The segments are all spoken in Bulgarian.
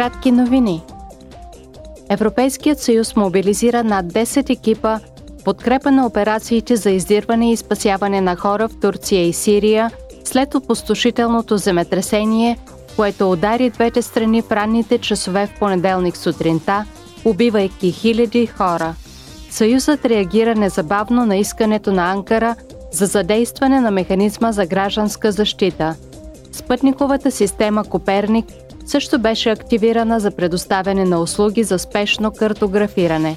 Кратки новини. Европейският съюз мобилизира над 10 екипа подкрепа на операциите за издирване и спасяване на хора в Турция и Сирия след опустошителното земетресение, което удари двете страни в ранните часове в понеделник сутринта, убивайки хиляди хора. Съюзът реагира незабавно на искането на Анкара за задействане на механизма за гражданска защита. Спътниковата система Коперник също беше активирана за предоставяне на услуги за спешно картографиране.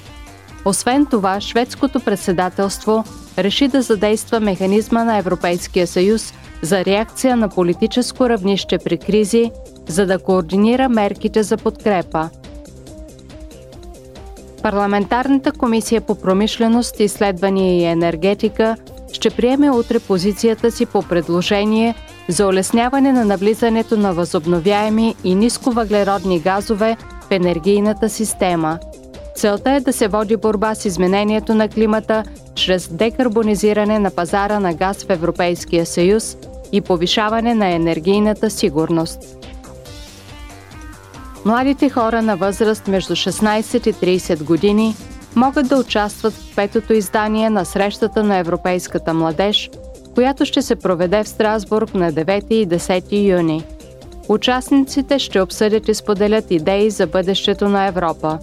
Освен това, шведското председателство реши да задейства механизма на Европейския съюз за реакция на политическо равнище при кризи, за да координира мерките за подкрепа. Парламентарната комисия по промишленост, изследвания и енергетика ще приеме утре позицията си по предложение за улесняване на навлизането на възобновяеми и нисковъглеродни газове в енергийната система. Целта е да се води борба с изменението на климата чрез декарбонизиране на пазара на газ в Европейския съюз и повишаване на енергийната сигурност. Младите хора на възраст между 16 и 30 години могат да участват в петото издание на Срещата на Европейската младеж – която ще се проведе в Страсбург на 9 и 10 юни. Участниците ще обсъдят и споделят идеи за бъдещето на Европа.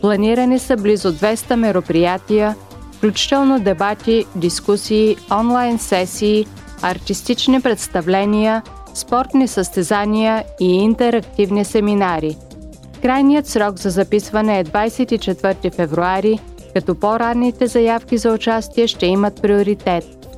Планирани са близо 200 мероприятия, включително дебати, дискусии, онлайн сесии, артистични представления, спортни състезания и интерактивни семинари. Крайният срок за записване е 24 февруари, като по-ранните заявки за участие ще имат приоритет –